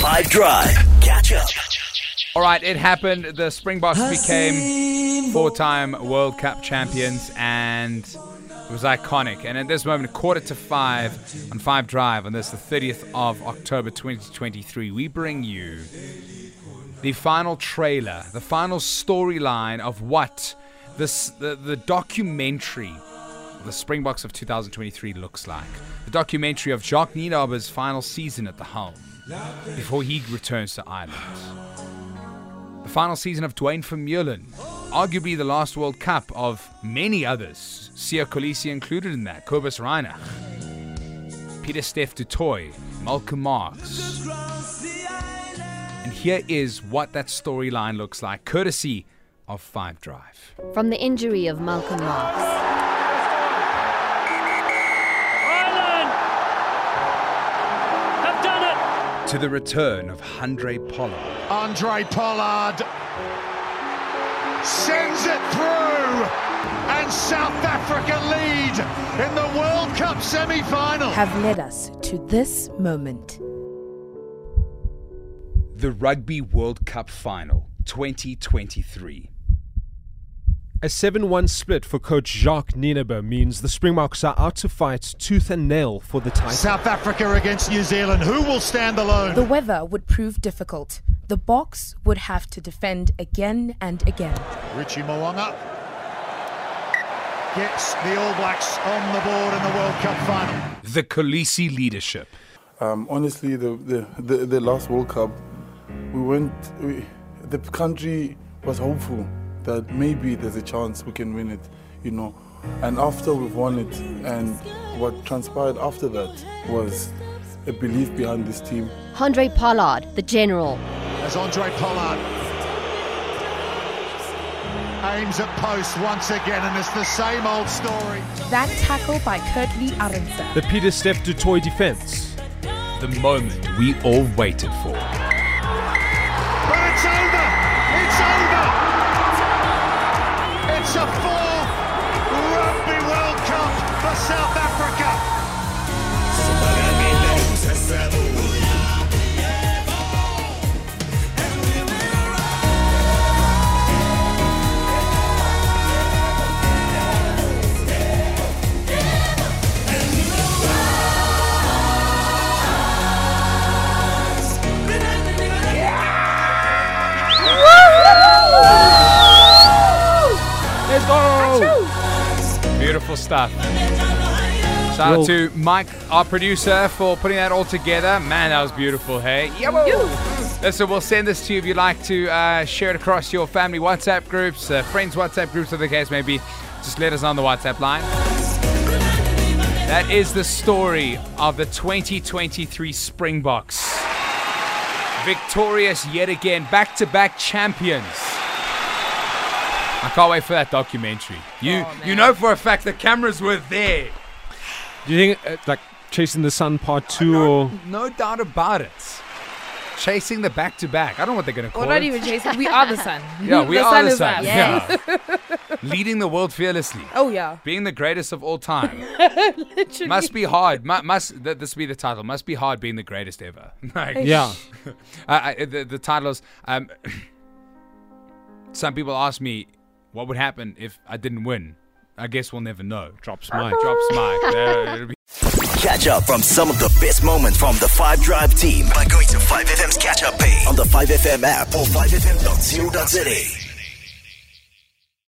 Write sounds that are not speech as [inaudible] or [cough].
5 Drive. Catch up. All right, it happened. The Springboks became four-time World Cup champions, and it was iconic. And at this moment, quarter to five on Five Drive, on this the 30th of October 2023, we bring you the final trailer, the final storyline of what this the, the documentary of the Springboks of 2023 looks like. The documentary of Jacques Nienaber's final season at the helm before he returns to Ireland. The final season of Duane Vermeulen, arguably the last World Cup of many others, Siya Kolisi included in that, Cobus Reinach, Pieter-Steph du Toit, Malcolm Marx. And here is what that storyline looks like, courtesy of Five Drive. From the injury of Malcolm Marx. To the return of Andre Pollard. Andre Pollard sends it through, and South Africa lead in the World Cup semi final. have led us to this moment. The Rugby World Cup Final 2023. A 7 1 split for coach Jacques Nienaber means the Springboks are out to fight tooth and nail for the title. South Africa against New Zealand. Who will stand alone? The weather would prove difficult. The Boks would have to defend again and again. Richie Mo'unga gets the All Blacks on the board in the World Cup final. The Kolisi leadership. Um, honestly, the, the, the, the last World Cup, we went, we, the country was hopeful that maybe there's a chance we can win it, you know. And after we've won it, and what transpired after that was a belief behind this team. Andre Pollard, the general. As Andre Pollard aims at post once again, and it's the same old story. That tackle by Kurt-Lee Arendse. The Pieter-Steph du Toit defense. The moment we all waited for. But it's over! Beautiful stuff. Shout out to Mike, our producer, for putting that all together. Man, that was beautiful, hey? Listen, we'll send this to you if you'd like to uh, share it across your family WhatsApp groups, uh, friends WhatsApp groups, whatever the case may be. Just let us know on the WhatsApp line. That is the story of the 2023 Springboks. Victorious yet again, back to back champions. I can't wait for that documentary. You you know for a fact the cameras were there. Do you think, uh, like, Chasing the Sun Part 2 or. No doubt about it. Chasing the back to back. I don't know what they're gonna call We're not it. even chasing. We are the sun. [laughs] yeah, we the are sun the sun. us. Yeah. [laughs] Leading the world fearlessly. Oh yeah. Being the greatest of all time. [laughs] Literally. must be hard. Mu- must th- this be the title? Must be hard being the greatest ever. like, Yeah. I, I, the, the title is. Um, [coughs] some people ask me, what would happen if I didn't win? I guess we'll never know. Drops mic. Drops mic. There, it'll be- Catch up from some of the best moments from the 5 Drive team by going to 5FM's catch up page on the 5FM app or 5FM.co.za.